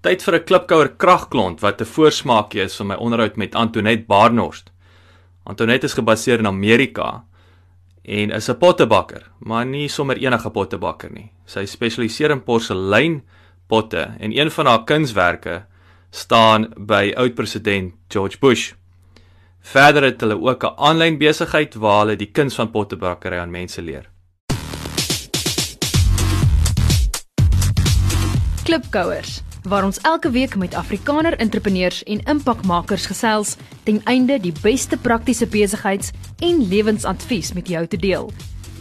Tyd vir 'n klipkouer kragklont wat 'n voorsmaakie is van my onderhoud met Antoinette Barnard. Antoinette is gebaseer in Amerika en is 'n pottebakker, maar nie sommer enige pottebakker nie. Sy spesialiseer in porselein potte en een van haar kunswerke staan by oud-president George Bush. Verder het hulle ook 'n aanlyn besigheid waar hulle die kuns van pottebakkery aan mense leer. Klipkouers waar ons elke week met Afrikaner entrepreneurs en impakmakers gesels ten einde die beste praktiese besigheids- en lewensadvies met jou te deel.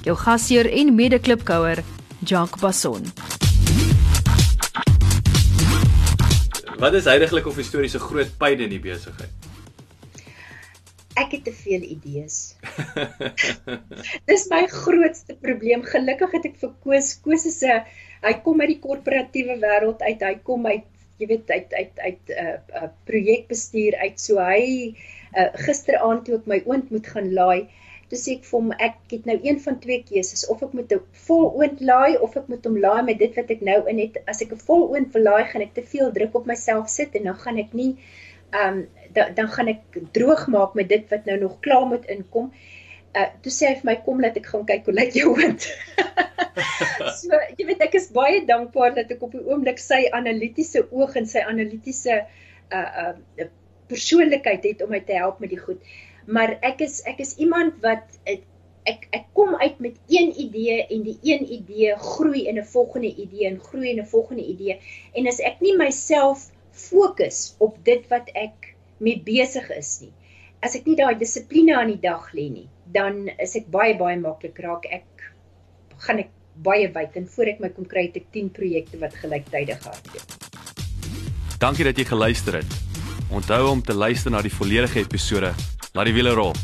Jou gasheer en mede-klipkouer, Jacques Basson. Wat is heidaglik of historiese groot pyne in die besigheid? Ek het te veel idees. Dis my grootste probleem. Gelukkig het ek vir Koos, Koos is 'n hy kom uit die korporatiewe wêreld uit. Hy kom uit jy weet uit uit uit 'n uh, uh, projekbestuur uit. So hy uh, gisteraand toe ek my oond moet gaan laai, toe sê ek vir hom ek het nou een van twee keuses of ek moet 'n vol oond laai of ek moet hom laai met dit wat ek nou in het. As ek 'n vol oond wil laai, gaan ek te veel druk op myself sit en dan gaan ek nie ehm um, dan dan gaan ek droog maak met dit wat nou nog klaar moet inkom. Uh toe sê hy vir my kom laat ek gaan kyk hoe lyk jou wind. so jy weet ek is baie dankbaar dat ek op die oomblik sy analitiese oog en sy analitiese uh uh persoonlikheid het om my te help met die goed. Maar ek is ek is iemand wat het, ek ek kom uit met een idee en die een idee groei in 'n volgende idee en groei in 'n volgende idee en as ek nie myself fokus op dit wat ek mee besig is nie. As ek nie daai dissipline aan die dag lê nie, dan is ek baie baie maklik raak ek gaan ek baie wyd en voor ek my kom kry het ek 10 projekte wat gelyktydig hardloop. Dankie dat jy geluister het. Onthou om te luister na die volledige episode. Laat die wiele rol.